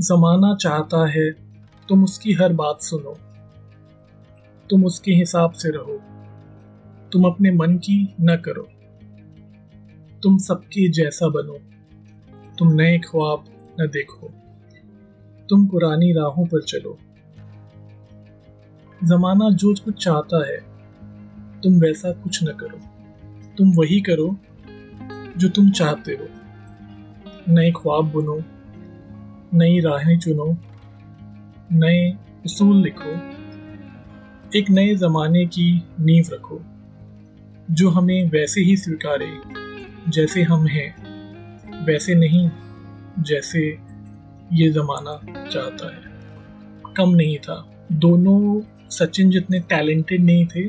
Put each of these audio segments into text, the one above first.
जमाना चाहता है, तुम उसकी हर बात सुनो। तुम उसके हिसाब से रहो। तुम अपने मन की न करो। तुम सबके जैसा बनो। तुम नए ख्वाब न देखो। तुम पुरानी राहों पर चलो। जमाना जो कुछ चाहता है, तुम वैसा कुछ न करो। तुम वही करो जो तुम चाहते हो। नए ख्वाब बुनो। नई राहें चुनो, नए असूल लिखो, एक नए ज़माने की नींव रखो, जो हमें वैसे ही स्वीकारे जैसे हम हैं, वैसे नहीं जैसे ये ज़माना चाहता है। कम नहीं था। दोनों सचिन जितने टैलेंटेड नहीं थे,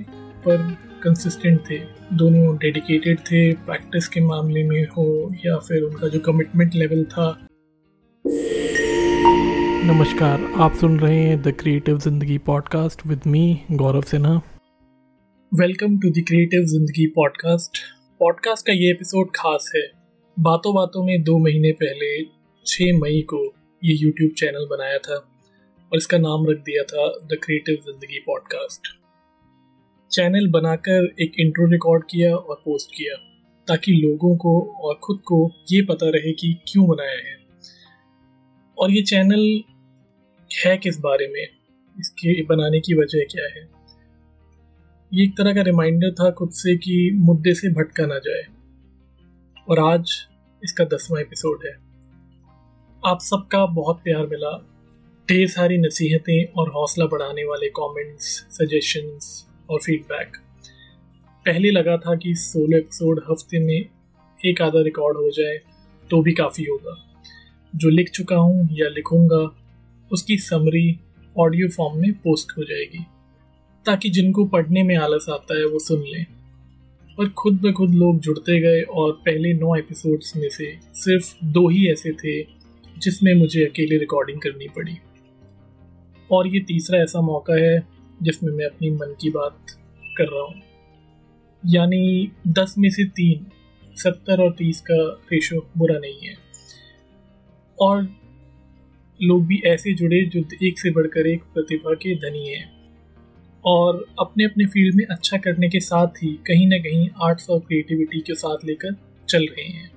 पर कंसिस्टेंट थे। दोनों डेडिकेटेड थे प्रैक्टिस के मामले में हो या फिर उनका जो कमिटमेंट लेवल था। नमस्कार, आप सुन रहे हैं the creative Zindagi podcast with me Gaurav Sinha. Welcome to the creative Zindagi podcast podcast का ये एपिसोड खास है। बातों बातों में दो महीने पहले 6 मई को ये यूट्यूब चैनल बनाया था और इसका नाम रख दिया था the creative Zindagi podcast channel बनाकर एक इंट्रो रिकॉर्ड किया और पोस्ट किया, ताकि लोगों को और खुद को ये पता रहे कि क्यों बनाया है। और ये चैनल है किस बारे में? इसके बनाने की वजह क्या है? ये एक तरह का रिमाइंडर था खुद से कि मुद्दे से भटका ना जाए। और आज इसका दसवां एपिसोड है। आप सबका बहुत प्यार मिला। ढेर सारी नसीहतें और हौसला बढ़ाने वाले कमेंट्स सजेशंस और फीडबैक पहले लगा था कि सोलो एपिसोड हफ़्ते में एक आधा रिकॉर्ड हो जाए तो भी काफ़ी होगा। जो लिख चुका हूँ या लिखूँगा उसकी समरी ऑडियो फॉर्म में पोस्ट हो जाएगी, ताकि जिनको पढ़ने में आलस आता है वो सुन लें। पर खुद ब खुद लोग जुड़ते गए और पहले नौ एपिसोड्स में से सिर्फ़ दो ही ऐसे थे जिसमें मुझे अकेले रिकॉर्डिंग करनी पड़ी। और ये तीसरा ऐसा मौका है जिसमें मैं अपनी मन की बात कर रहा हूँ। यानी दस में से तीन, सत्तर और तीस का रेशो बुरा नहीं है। और लोग भी ऐसे जुड़े जो एक से बढ़कर एक प्रतिभा के धनी हैं। और अपने अपने फ़ील्ड में अच्छा करने के साथ ही कहीं ना कहीं आर्ट्स और क्रिएटिविटी के साथ लेकर चल रहे हैं।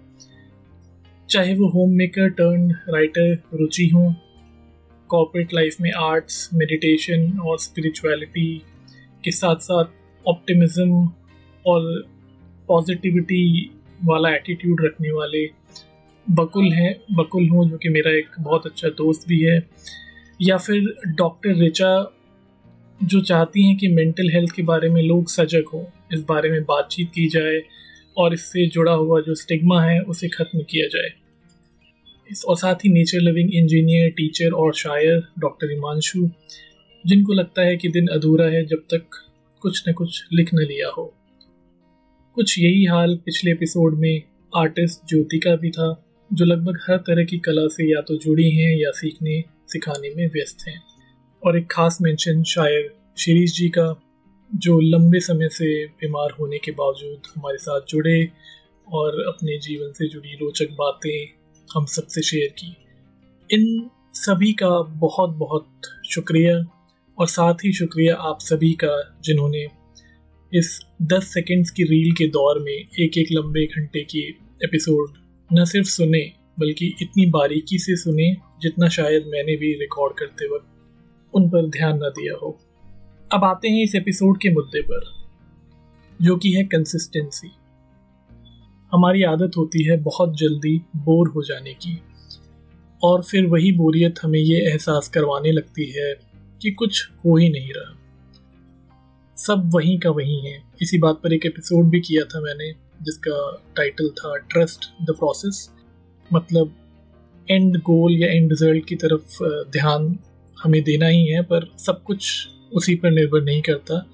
चाहे वो home maker turn writer Ruchi हो कॉर्पोरेट लाइफ में आर्ट्स मेडिटेशन और स्पिरिचुअलिटी के साथ साथ ऑप्टिमिज्म और पॉजिटिविटी वाला एटीट्यूड रखने वाले बकुल हैं, बकुल हूँ जो कि मेरा एक बहुत अच्छा दोस्त भी है। या फिर डॉक्टर रिचा जो चाहती हैं कि मेंटल हेल्थ के बारे में लोग सजग हों, इस बारे में बातचीत की जाए और इससे जुड़ा हुआ जो स्टिग्मा है, उसे ख़त्म किया जाए। इस और साथ ही नेचर लिविंग इंजीनियर टीचर और शायर डॉक्टर हिमांशु, जिनको लगता है कि दिन अधूरा है जब तक कुछ न कुछ लिख न लिया हो। कुछ यही हाल पिछले एपिसोड में आर्टिस्ट ज्योति का भी था। जो लगभग हर तरह की कला से या तो जुड़ी हैं या सीखने, सिखाने में व्यस्त हैं। और एक खास मेंशन शायर शिरीष जी का, जो लंबे समय से बीमार होने के बावजूद हमारे साथ जुड़े और अपने जीवन से जुड़ी रोचक बातें हम सबसे शेयर की। इन सभी का बहुत बहुत शुक्रिया और साथ ही शुक्रिया आप सभी का जिन्होंने इस 10 सेकंड्स की रील के दौर में एक एक लंबे घंटे की एपिसोड न सिर्फ़ सुने, बल्कि इतनी बारीकी से सुने जितना शायद मैंने भी रिकॉर्ड करते वक्त। उन पर ध्यान न दिया हो। अब आते हैं इस एपिसोड के मुद्दे पर, जो कि है कंसिस्टेंसी हमारी आदत होती है बहुत जल्दी बोर हो जाने की, और फिर वही बोरियत हमें ये एहसास करवाने लगती है कि कुछ हो ही नहीं रहा। सब वहीं का वहीं है। इसी बात पर एक एपिसोड भी किया था मैंने जिसका टाइटल था ट्रस्ट द प्रोसेस मतलब एंड गोल या एंड रिज़ल्ट की तरफ़ ध्यान हमें देना ही है, पर सब कुछ उसी पर निर्भर नहीं करता।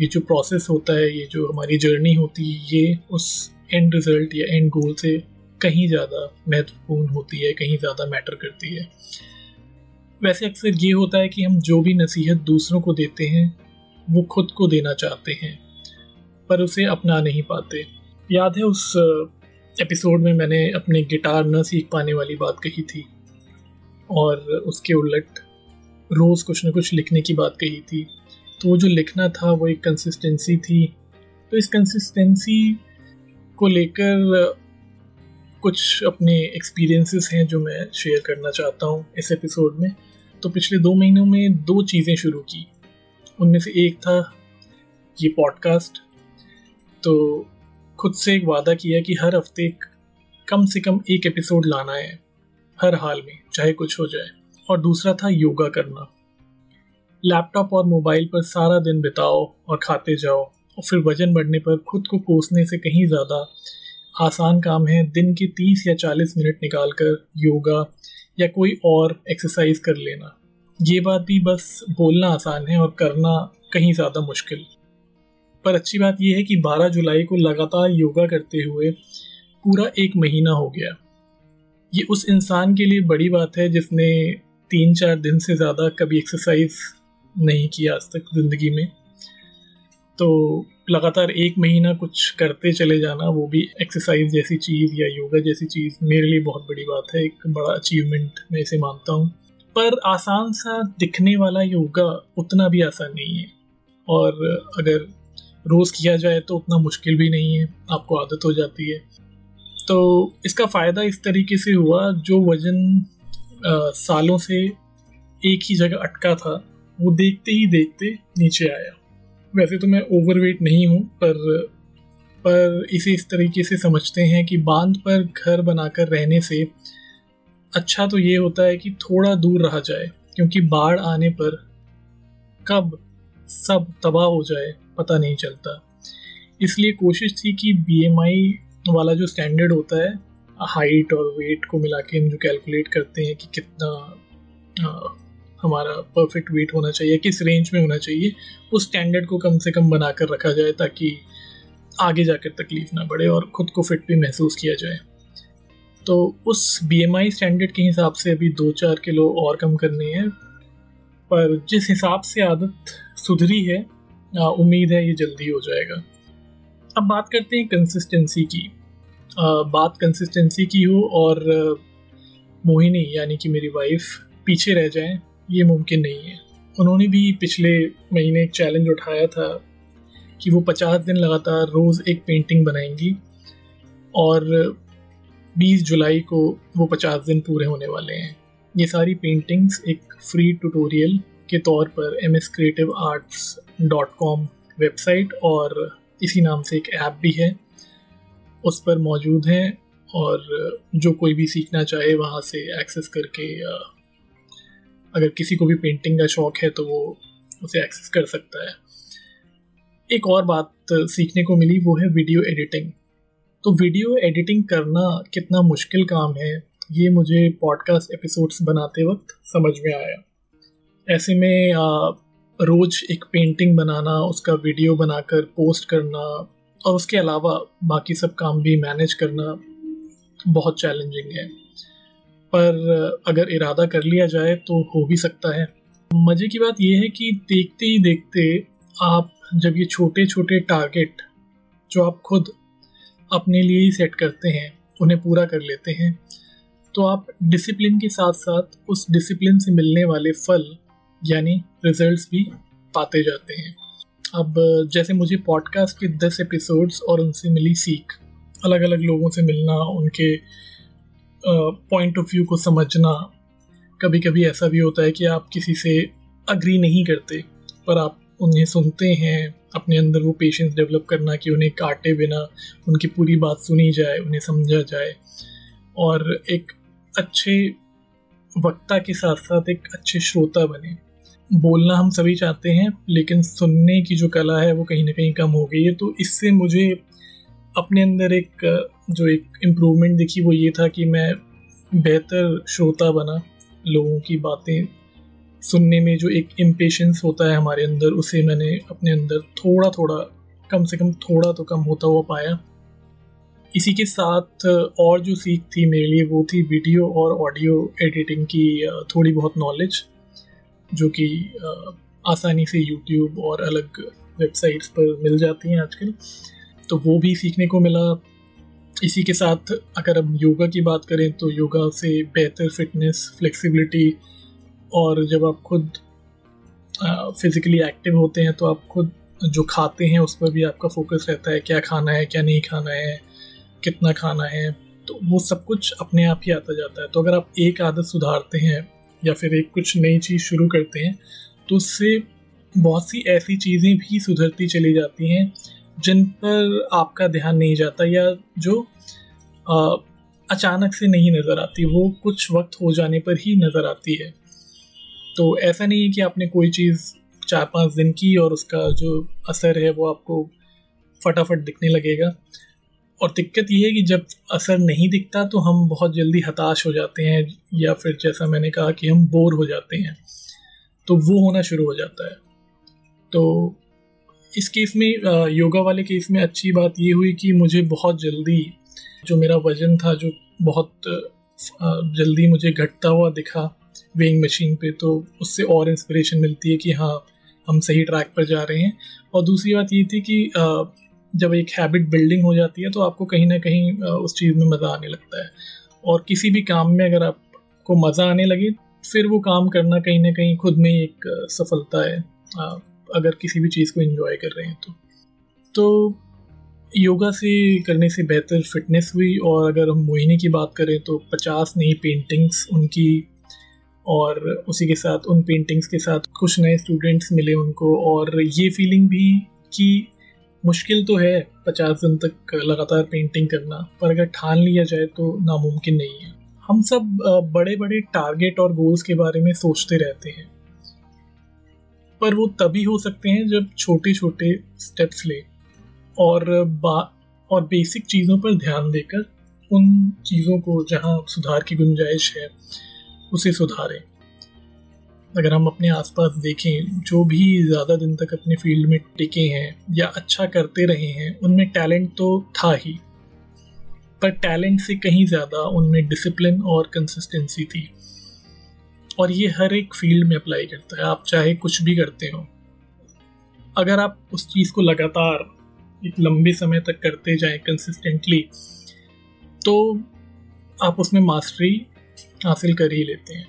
ये जो प्रोसेस होता है, ये जो हमारी जर्नी होती है, ये उस एंड रिज़ल्ट या एंड गोल से कहीं ज़्यादा महत्वपूर्ण होती है, कहीं ज़्यादा मैटर करती है। वैसे अक्सर ये होता है कि हम जो भी नसीहत दूसरों को देते हैं, वो खुद को देना चाहते हैं, पर उसे अपना नहीं पाते। याद है उस एपिसोड में मैंने अपने गिटार न सीख पाने वाली बात कही थी और उसके उलट रोज़ कुछ ना कुछ लिखने की बात कही थी। तो वो जो लिखना था वो एक कंसिस्टेंसी थी। तो इस कंसिस्टेंसी को लेकर कुछ अपने एक्सपीरियंसेस हैं जो मैं शेयर करना चाहता हूँ इस एपिसोड में। तो पिछले दो महीनों में दो चीज़ें शुरू की। उनमें से एक था ये पॉडकास्ट तो खुद से एक वादा किया कि हर हफ़्ते कम से कम एक एपिसोड लाना है, हर हाल में, चाहे कुछ हो जाए। और दूसरा था योगा करना। लैपटॉप और मोबाइल पर सारा दिन बिताओ और खाते जाओ। और फिर वज़न बढ़ने पर खुद को कोसने से कहीं ज़्यादा आसान काम है दिन के तीस या चालीस मिनट निकाल कर योगा या कोई और एक्सरसाइज कर लेना। ये बात भी बस बोलना आसान है और करना कहीं ज़्यादा मुश्किल। पर अच्छी बात यह है कि 12 जुलाई को लगातार योगा करते हुए पूरा एक महीना हो गया। ये उस इंसान के लिए बड़ी बात है जिसने तीन चार दिन से ज़्यादा कभी एक्सरसाइज नहीं किया आज तक ज़िंदगी में। तो लगातार एक महीना कुछ करते चले जाना, वो भी एक्सरसाइज जैसी चीज़ या योगा जैसी चीज़ मेरे लिए बहुत बड़ी बात है, एक बड़ा अचीवमेंट मैं इसे मानता हूँ। पर आसान सा दिखने वाला योगा उतना भी आसान नहीं है। और अगर रोज़ किया जाए तो उतना मुश्किल भी नहीं है, आपको आदत हो जाती है। तो इसका फ़ायदा इस तरीके से हुआ, जो वज़न सालों से एक ही जगह अटका था, वो देखते ही देखते नीचे आया। वैसे तो मैं ओवरवेट नहीं हूँ, पर पर इसे इस तरीके से समझते हैं कि बाँध पर घर बनाकर रहने से अच्छा तो ये होता है कि थोड़ा दूर रहा जाए, क्योंकि बाढ़ आने पर कब सब तबाह हो जाए पता नहीं चलता। इसलिए कोशिश थी कि बीएमआई वाला जो स्टैंडर्ड होता है हाइट और वेट को मिला के हम जो कैलकुलेट करते हैं कि कितना आ, हमारा परफेक्ट वेट होना चाहिए किस रेंज में होना चाहिए उस स्टैंडर्ड को कम से कम बना कर रखा जाए ताकि आगे जाकर तकलीफ़ ना बढ़े और ख़ुद को फिट भी महसूस किया जाए। तो उस बीएमआई स्टैंडर्ड के हिसाब से अभी दो चार किलो और कम करनी है पर जिस हिसाब से आदत सुधरी है उम्मीद है ये जल्दी हो जाएगा। अब बात करते हैं कंसिस्टेंसी की। आ, बात कंसिस्टेंसी की हो और मोहिनी यानी कि मेरी वाइफ पीछे रह जाएँ ये मुमकिन नहीं है। उन्होंने भी पिछले महीने एक चैलेंज उठाया था कि वो पचास दिन लगातार रोज़ एक पेंटिंग बनाएँगी और 20 जुलाई को वो पचास दिन पूरे होने वाले हैं। ये सारी पेंटिंग्स एक फ्री ट्यूटोरियल के तौर पर M S creative arts dot com website और इसी नाम से एक ऐप भी है। उस पर मौजूद हैं और जो कोई भी सीखना चाहे वहाँ से एक्सेस करके अगर किसी को भी पेंटिंग का शौक है तो वो उसे एक्सेस कर सकता है। एक और बात सीखने को मिली वो है वीडियो एडिटिंग तो वीडियो एडिटिंग करना कितना मुश्किल काम है, ये मुझे पॉडकास्ट एपिसोड्स बनाते वक्त समझ में आया। ऐसे में रोज़ एक पेंटिंग बनाना, उसका वीडियो बनाकर पोस्ट करना और उसके अलावा बाकी सब काम भी मैनेज करना बहुत चैलेंजिंग है। पर अगर इरादा कर लिया जाए तो हो भी सकता है। मज़े की बात यह है कि देखते ही देखते आप जब ये छोटे छोटे टारगेट जो आप खुद अपने लिए ही सेट करते हैं, उन्हें पूरा कर लेते हैं तो आप डिसिप्लिन के साथ साथ उस डिसिप्लिन से मिलने वाले फल यानी रिजल्ट्स भी पाते जाते हैं। अब, जैसे मुझे पॉडकास्ट के दस एपिसोड्स और उनसे मिली सीख अलग अलग लोगों से मिलना, उनके पॉइंट ऑफ़ व्यू को समझना कभी कभी ऐसा भी होता है कि आप किसी से अग्री नहीं करते, पर आप उन्हें सुनते हैं, अपने अंदर वो पेशेंस डेवलप करना कि उन्हें काटे बिना उनकी पूरी बात सुनी जाए, उन्हें समझा जाए। और एक अच्छे वक्ता के साथ साथ एक अच्छे श्रोता बने। बोलना हम सभी चाहते हैं, लेकिन सुनने की जो कला है वो कहीं ना कहीं कम हो गई है। तो इससे मुझे अपने अंदर एक, जो एक इम्प्रूवमेंट दिखी वो ये था कि मैं बेहतर श्रोता बना, लोगों की बातें सुनने में जो एक इम्पेशंस होता है हमारे अंदर, उसे मैंने अपने अंदर थोड़ा थोड़ा कम से कम थोड़ा तो कम होता हुआ पाया। इसी के साथ और जो सीख थी मेरे लिए वो थी वीडियो और ऑडियो एडिटिंग की थोड़ी बहुत नॉलेज जो कि आसानी से यूट्यूब और अलग वेबसाइट्स पर मिल जाती हैं आजकल। तो वो भी सीखने को मिला। इसी के साथ अगर हम योगा की बात करें तो योगा से बेहतर फिटनेस फ्लेक्सिबिलिटी और जब आप खुद फिज़िकली एक्टिव होते हैं तो आप खुद जो खाते हैं, उस पर भी आपका फोकस रहता है। क्या खाना है, क्या नहीं खाना है, कितना खाना है तो वो सब कुछ अपने आप ही आता जाता है। तो अगर आप एक आदत सुधारते हैं या फिर एक कुछ नई चीज़ शुरू करते हैं तो उससे बहुत सी ऐसी चीज़ें भी सुधरती चली जाती हैं जिन पर आपका ध्यान नहीं जाता या जो आ, अचानक से नहीं नज़र आती वो कुछ वक्त हो जाने पर ही नज़र आती है। तो ऐसा नहीं है कि आपने कोई चीज़ चार पाँच दिन की और उसका जो असर है वो आपको फटाफट दिखने लगेगा। और दिक्कत ये है कि जब असर नहीं दिखता तो हम बहुत जल्दी हताश हो जाते हैं या फिर जैसा मैंने कहा कि हम बोर हो जाते हैं तो वो होना शुरू हो जाता है। तो इस केस में योगा वाले केस में अच्छी बात ये हुई कि मुझे बहुत जल्दी जो मेरा वज़न था, जो बहुत जल्दी मुझे घटता हुआ दिखा वेइंग मशीन पे तो उससे और इंस्पिरेशन मिलती है कि हाँ हम सही ट्रैक पर जा रहे हैं। और दूसरी बात ये थी कि जब एक हैबिट बिल्डिंग हो जाती है तो आपको कहीं ना कहीं उस चीज़ में मज़ा आने लगता है। और किसी भी काम में अगर आपको मज़ा आने लगे, फिर वो काम करना कहीं ना कहीं खुद में एक सफलता है अगर किसी भी चीज़ को इन्जॉय कर रहे हैं तो। तो योगा से करने से बेहतर फिटनेस हुई, और अगर हम मोहिनी की बात करें तो पचास नई पेंटिंग्स उनकी, और उसी के साथ, उन पेंटिंग्स के साथ कुछ नए स्टूडेंट्स मिले उनको, और ये फीलिंग भी कि मुश्किल तो है पचास दिन तक लगातार पेंटिंग करना, पर अगर ठान लिया जाए तो नामुमकिन नहीं है। हम सब बड़े बड़े टारगेट और गोल्स के बारे में सोचते रहते हैं। पर वो तभी हो सकते हैं जब छोटे छोटे स्टेप्स ले और बा, और बेसिक चीज़ों पर ध्यान देकर उन चीज़ों को जहाँ सुधार की गुंजाइश है, उसे सुधारें। अगर हम अपने आसपास देखें, जो भी ज़्यादा दिन तक अपने फ़ील्ड में टिके हैं या अच्छा करते रहे हैं, उनमें टैलेंट तो था ही। पर टैलेंट से कहीं ज़्यादा उनमें डिसिप्लिन और कंसिस्टेंसी थी। और ये हर एक फ़ील्ड में अप्लाई करता है, आप चाहे कुछ भी करते हो। अगर आप उस चीज़ को लगातार एक लंबे समय तक करते जाएँ कंसिस्टेंटली तो आप उसमें मास्टरी हासिल कर ही लेते हैं।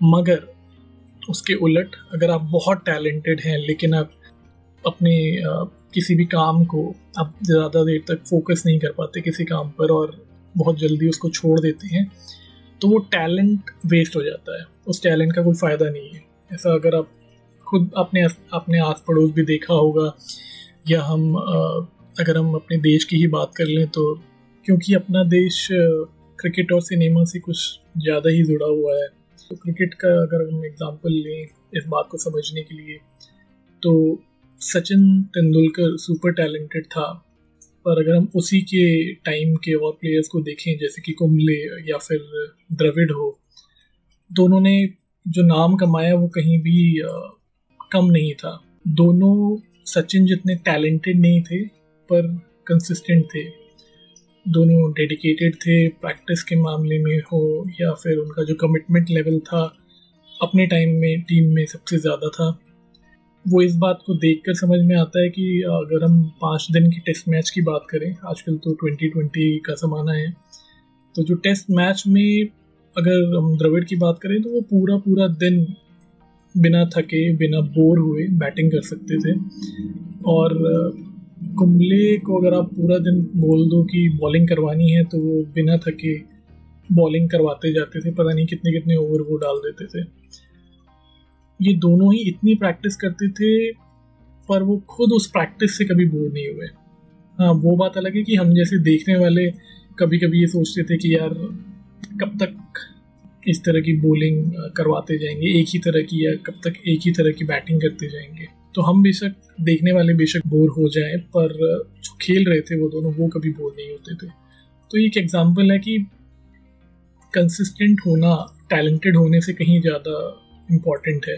मगर उसके उलट अगर आप बहुत टैलेंटेड हैं, लेकिन आप अपने किसी भी काम को आप ज़्यादा देर तक फोकस नहीं कर पाते किसी काम पर और बहुत जल्दी उसको छोड़ देते हैं तो वो टैलेंट वेस्ट हो जाता है। उस टैलेंट का कोई फ़ायदा नहीं है। ऐसा अगर आप खुद अपने अपने आस पड़ोस भी देखा होगा, या हम अगर हम अपने देश की ही बात कर लें तो क्योंकि अपना देश क्रिकेट और सिनेमा से कुछ ज़्यादा ही जुड़ा हुआ है तो क्रिकेट का अगर हम एग्जांपल लें इस बात को समझने के लिए तो सचिन तेंदुलकर सुपर टैलेंटेड था। पर अगर हम उसी के टाइम के और प्लेयर्स को देखें, जैसे कि कुंबले या फिर द्रविड हो दोनों ने जो नाम कमाया वो कहीं भी कम नहीं था। दोनों सचिन जितने टैलेंटेड नहीं थे, पर कंसिस्टेंट थे। दोनों डेडिकेटेड थे प्रैक्टिस के मामले में हो या फिर उनका जो कमिटमेंट लेवल था, अपने टाइम में टीम में सबसे ज़्यादा था। वो इस बात को देख कर समझ में आता है कि अगर हम पाँच दिन की टेस्ट मैच की बात करें, आजकल तो ट्वेंटी ट्वेंटी का ज़माना है तो जो टेस्ट मैच में अगर हम द्रविड़ की बात करें तो वो पूरा पूरा दिन बिना थके, बिना बोर हुए बैटिंग कर सकते थे। और कुंबले को अगर आप पूरा दिन बोल दो कि बॉलिंग करवानी है तो वो बिना थके बॉलिंग करवाते जाते थे, पता नहीं कितने कितने ओवर वो डाल देते थे। ये दोनों ही इतनी प्रैक्टिस करते थे, पर वो खुद उस प्रैक्टिस से कभी बोर नहीं हुए। हाँ वो बात अलग है कि हम जैसे देखने वाले कभी कभी ये सोचते थे कि यार, कब तक इस तरह की बॉलिंग करवाते जाएँगे, एक ही तरह की या कब तक एक ही तरह की बैटिंग करते जाएँगे। तो हम बेशक देखने वाले बेशक बोर हो जाए, पर जो खेल रहे थे वो दोनों, वो कभी बोर नहीं होते थे। तो एक एग्ज़ाम्पल है कि कंसिस्टेंट होना टैलेंटेड होने से कहीं ज़्यादा इंपॉर्टेंट है।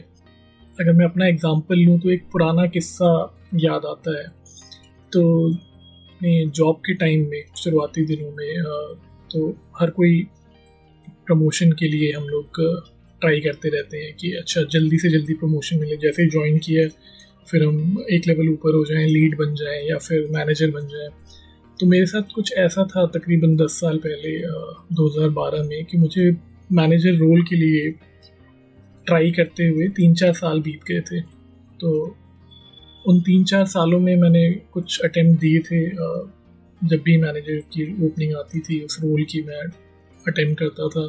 अगर मैं अपना एग्ज़ाम्पल लूँ तो एक पुराना किस्सा याद आता है। तो जॉब के टाइम में, शुरुआती दिनों में तो हर कोई प्रमोशन के लिए हम लोग ट्राई करते रहते हैं कि अच्छा जल्दी से जल्दी प्रमोशन मिले। जैसे ही ज्वाइन किया फिर हम एक लेवल ऊपर हो जाएँ लीड बन जाएँ या फिर मैनेजर बन जाएँ। तो मेरे साथ कुछ ऐसा था तकरीबन दस साल पहले दो हज़ार बारह में कि मुझे मैनेजर रोल के लिए ट्राई करते हुए तीन चार साल बीत गए थे। तो उन तीन चार सालों में मैंने कुछ अटेम्प्ट दिए थे जब भी मैनेजर की ओपनिंग आती थी, उस रोल की मैं अटेम्प्ट करता था।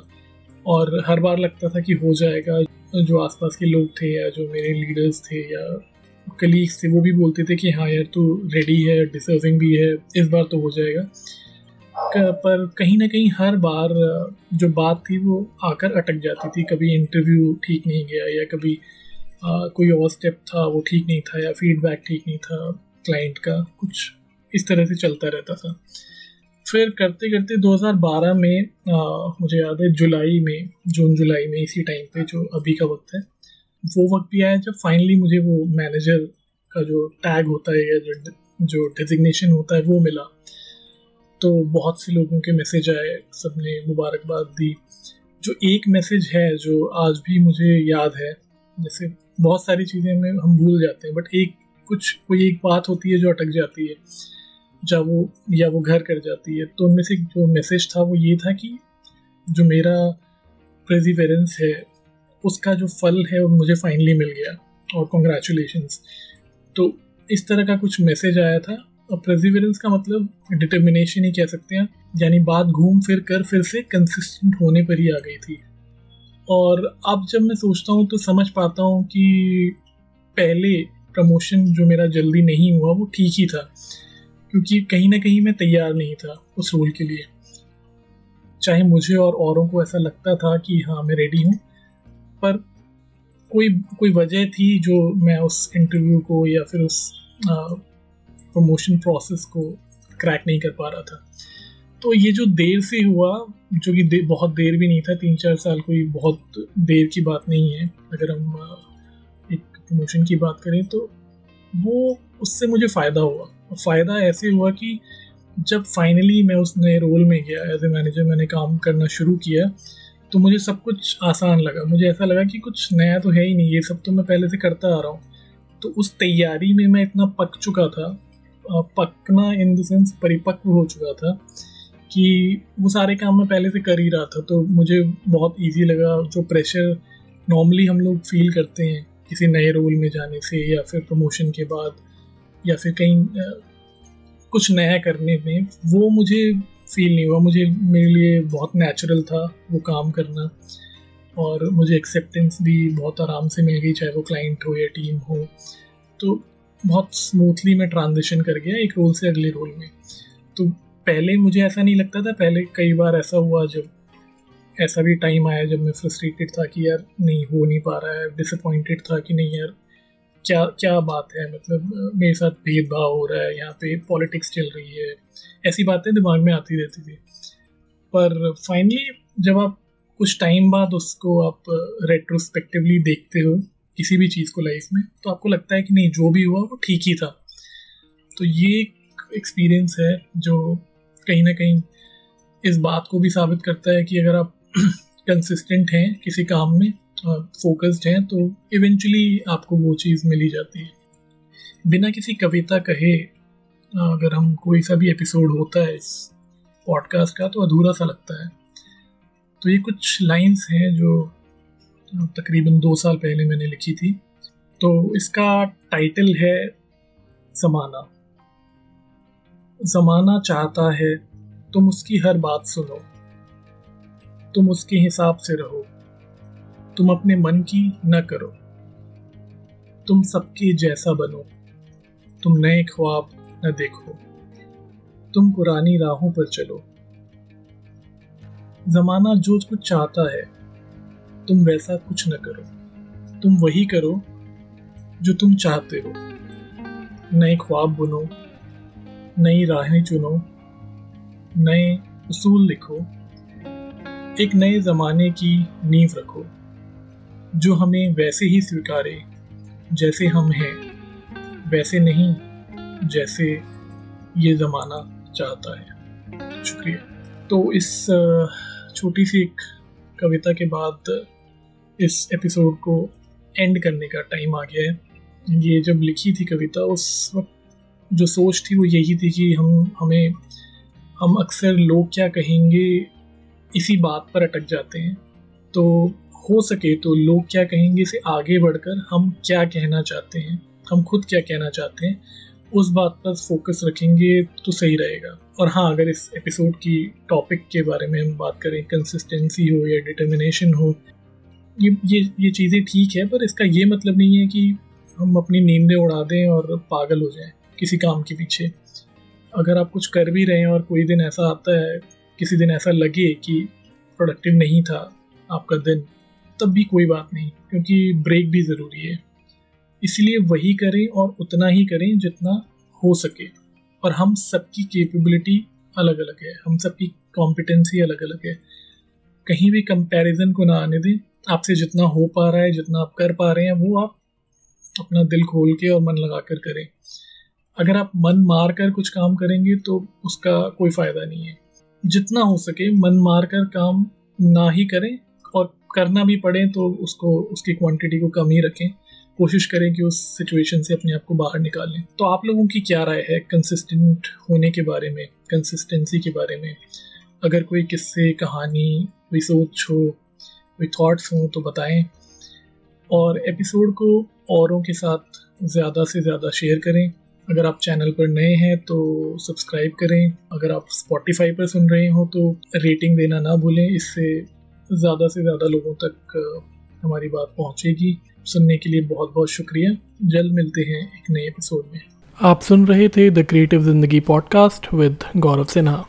और हर बार लगता था कि हो जाएगा, जो आसपास के लोग थे या जो मेरे लीडर्स थे या कलीग्स थे वो भी बोलते थे कि हाँ यार तू रेडी है डिसर्विंग भी है इस बार तो हो जाएगा। पर कहीं ना कहीं हर बार जो बात थी वो आकर अटक जाती थी। कभी इंटरव्यू ठीक नहीं गया या कभी आ, कोई और स्टेप था वो ठीक नहीं था या फीडबैक ठीक नहीं था क्लाइंट का। कुछ इस तरह से चलता रहता था। फिर करते करते 2012 में आ, मुझे याद है जुलाई में जून जुलाई में इसी टाइम पे जो अभी का वक्त है वो वक्त भी आया जब फाइनली मुझे वो मैनेजर का जो टैग होता है या जो जो डेजिग्नेशन होता है वो मिला। तो बहुत से लोगों के मैसेज आए सबने मुबारकबाद दी। जो एक मैसेज है, जो आज भी मुझे याद है, जैसे बहुत सारी चीज़ें में, हम भूल जाते हैं बट एक कुछ, कोई एक बात होती है जो अटक जाती है जब वो, या वो घर कर जाती है। तो उनमें से जो मैसेज था वो ये था कि जो मेरा प्रेजिवेरेंस है उसका जो फल है वो मुझे फाइनली मिल गया, और कॉन्ग्रेचुलेशन तो इस तरह का कुछ मैसेज आया था। और प्रेजिवेरेंस का मतलब डिटर्मिनेशन ही कह सकते हैं। यानी बात घूम फिर कर फिर से कंसिस्टेंट होने पर ही आ गई थी। और अब जब मैं सोचता हूँ तो समझ पाता हूँ कि पहले प्रमोशन जो मेरा जल्दी नहीं हुआ, वो ठीक ही था। क्योंकि कहीं ना कहीं मैं तैयार नहीं था उस रोल के लिए। चाहे मुझे और औरों को ऐसा लगता था कि हाँ मैं रेडी हूँ। पर कोई कोई वजह थी जो मैं उस इंटरव्यू को या फिर उस प्रमोशन प्रोसेस को क्रैक नहीं कर पा रहा था? तो ये जो देर से हुआ जो कि दे, बहुत देर भी नहीं था तीन चार साल कोई बहुत देर की बात नहीं है अगर हम एक प्रमोशन की बात करें तो वो उससे मुझे फ़ायदा हुआ। फ़ायदा ऐसे हुआ कि जब फाइनली मैं उस नए रोल में गया एज ए मैनेजर मैंने काम करना शुरू किया तो मुझे सब कुछ आसान लगा। मुझे ऐसा लगा कि कुछ नया तो है ही नहीं, ये सब तो मैं पहले से करता आ रहा हूँ। तो उस तैयारी में मैं इतना पक चुका था पकना इन द सेंस परिपक्व हो चुका था कि वो सारे काम मैं पहले से कर ही रहा था। तो मुझे बहुत इजी लगा जो प्रेशर नॉर्मली हम लोग फील करते हैं किसी नए रोल में जाने से या फिर प्रमोशन के बाद या फिर कहीं कुछ नया करने में, वो मुझे फील नहीं हुआ। मुझे, मेरे लिए बहुत नेचुरल था वो काम करना। और मुझे एक्सेप्टेंस भी बहुत आराम से मिल गई, चाहे वो क्लाइंट हो या टीम हो। तो बहुत स्मूथली मैं ट्रांजिशन कर गया एक रोल से अगले रोल में। तो पहले मुझे ऐसा नहीं लगता था, पहले कई बार ऐसा हुआ जब, ऐसा भी टाइम आया जब मैं फ्रस्ट्रेटेड था कि यार नहीं हो नहीं पा रहा है डिसअपॉइंटेड था कि नहीं यार क्या क्या बात है? मतलब मेरे साथ भेदभाव हो रहा है, यहाँ पे पॉलिटिक्स चल रही है। ऐसी बातें दिमाग में आती रहती थी। पर फाइनली जब आप कुछ टाइम बाद उसको आप रेट्रोस्पेक्टिवली देखते हो, किसी भी चीज़ को लाइफ में तो आपको लगता है कि नहीं, जो भी हुआ, वो ठीक ही था। तो ये एक एक्सपीरियंस है जो कहीं ना कहीं इस बात को भी साबित करता है कि अगर आप कंसिस्टेंट हैं किसी काम में फोकस्ड हैं तो इवेंचुअली आपको वो चीज़ मिल जाती है। बिना किसी कविता कहे अगर हम कोई सा भी एपिसोड होता है इस पॉडकास्ट का तो अधूरा सा लगता है। तो ये कुछ लाइंस हैं जो तकरीबन दो साल पहले मैंने लिखी थी। तो इसका टाइटल है ज़माना। ज़माना चाहता है, तुम उसकी हर बात सुनो। तुम उसके हिसाब से रहो। तुम अपने मन की न करो। तुम सबके जैसा बनो। तुम नए ख्वाब न देखो। तुम पुरानी राहों पर चलो। जमाना जो कुछ चाहता है, तुम वैसा कुछ न करो। तुम वही करो जो तुम चाहते हो। नए ख्वाब बुनो, नई राहें चुनो, नए उसूल लिखो, एक नए ज़माने की नींव रखो। जो हमें वैसे ही स्वीकारे, जैसे हम हैं, वैसे नहीं, जैसे ये ज़माना चाहता है। शुक्रिया। तो इस छोटी सी एक कविता के बाद इस एपिसोड को एंड करने का टाइम आ गया है। ये जब लिखी थी कविता, उस वक्त जो सोच थी वो यही थी कि हम, हमें, हम अक्सर लोग क्या कहेंगे, इसी बात पर अटक जाते हैं। तो हो सके तो लोग क्या कहेंगे से आगे बढ़कर हम क्या कहना चाहते हैं, हम खुद क्या कहना चाहते हैं, उस बात पर फोकस रखेंगे तो सही रहेगा। और हाँ अगर इस एपिसोड की टॉपिक के बारे में हम बात करें कंसिस्टेंसी हो या डिटर्मिनेशन हो, ये ये ये चीज़ें ठीक है, पर इसका ये मतलब नहीं है कि हम अपनी नींदें उड़ा दें और पागल हो जाएँ किसी काम के पीछे। अगर आप कुछ कर भी रहे हैं और कोई दिन ऐसा आता है, किसी दिन ऐसा लगे कि प्रोडक्टिव नहीं था आपका दिन तब भी कोई बात नहीं, क्योंकि ब्रेक भी ज़रूरी है। इसलिए वही करें और उतना ही करें जितना हो सके। और हम सबकी कैपेबिलिटी अलग अलग है। हम सबकी कॉम्पिटेंसी अलग अलग है। कहीं भी कंपैरिजन को ना आने दें। आपसे जितना हो पा रहा है, जितना आप कर पा रहे हैं, वो आप अपना दिल खोल के और मन लगा कर। करें अगर आप मन मार कर कुछ काम करेंगे तो उसका कोई फ़ायदा नहीं है। जितना हो सके मन मार कर काम ना ही करें करना भी पड़े तो उसको, उसकी क्वांटिटी को कम ही रखें। कोशिश करें कि उस सिचुएशन से अपने आप को बाहर निकालें तो आप लोगों की क्या राय है कंसिस्टेंट होने के बारे में कंसिस्टेंसी के बारे में? अगर कोई किस्से, कहानी, कोई सोच हो, कोई थॉट्स हों तो बताएँ। और एपिसोड को औरों के साथ ज़्यादा से ज़्यादा शेयर करें। अगर आप चैनल पर नए हैं तो सब्सक्राइब करें। अगर आप स्पॉटिफाई पर सुन रहे हो तो रेटिंग देना ना भूलें। इससे ज़्यादा से ज़्यादा लोगों तक हमारी बात पहुँचेगी। सुनने के लिए बहुत बहुत शुक्रिया। जल्द मिलते हैं एक नए एपिसोड में। आप सुन रहे थे the creative Zindagi podcast with Gaurav Sinha.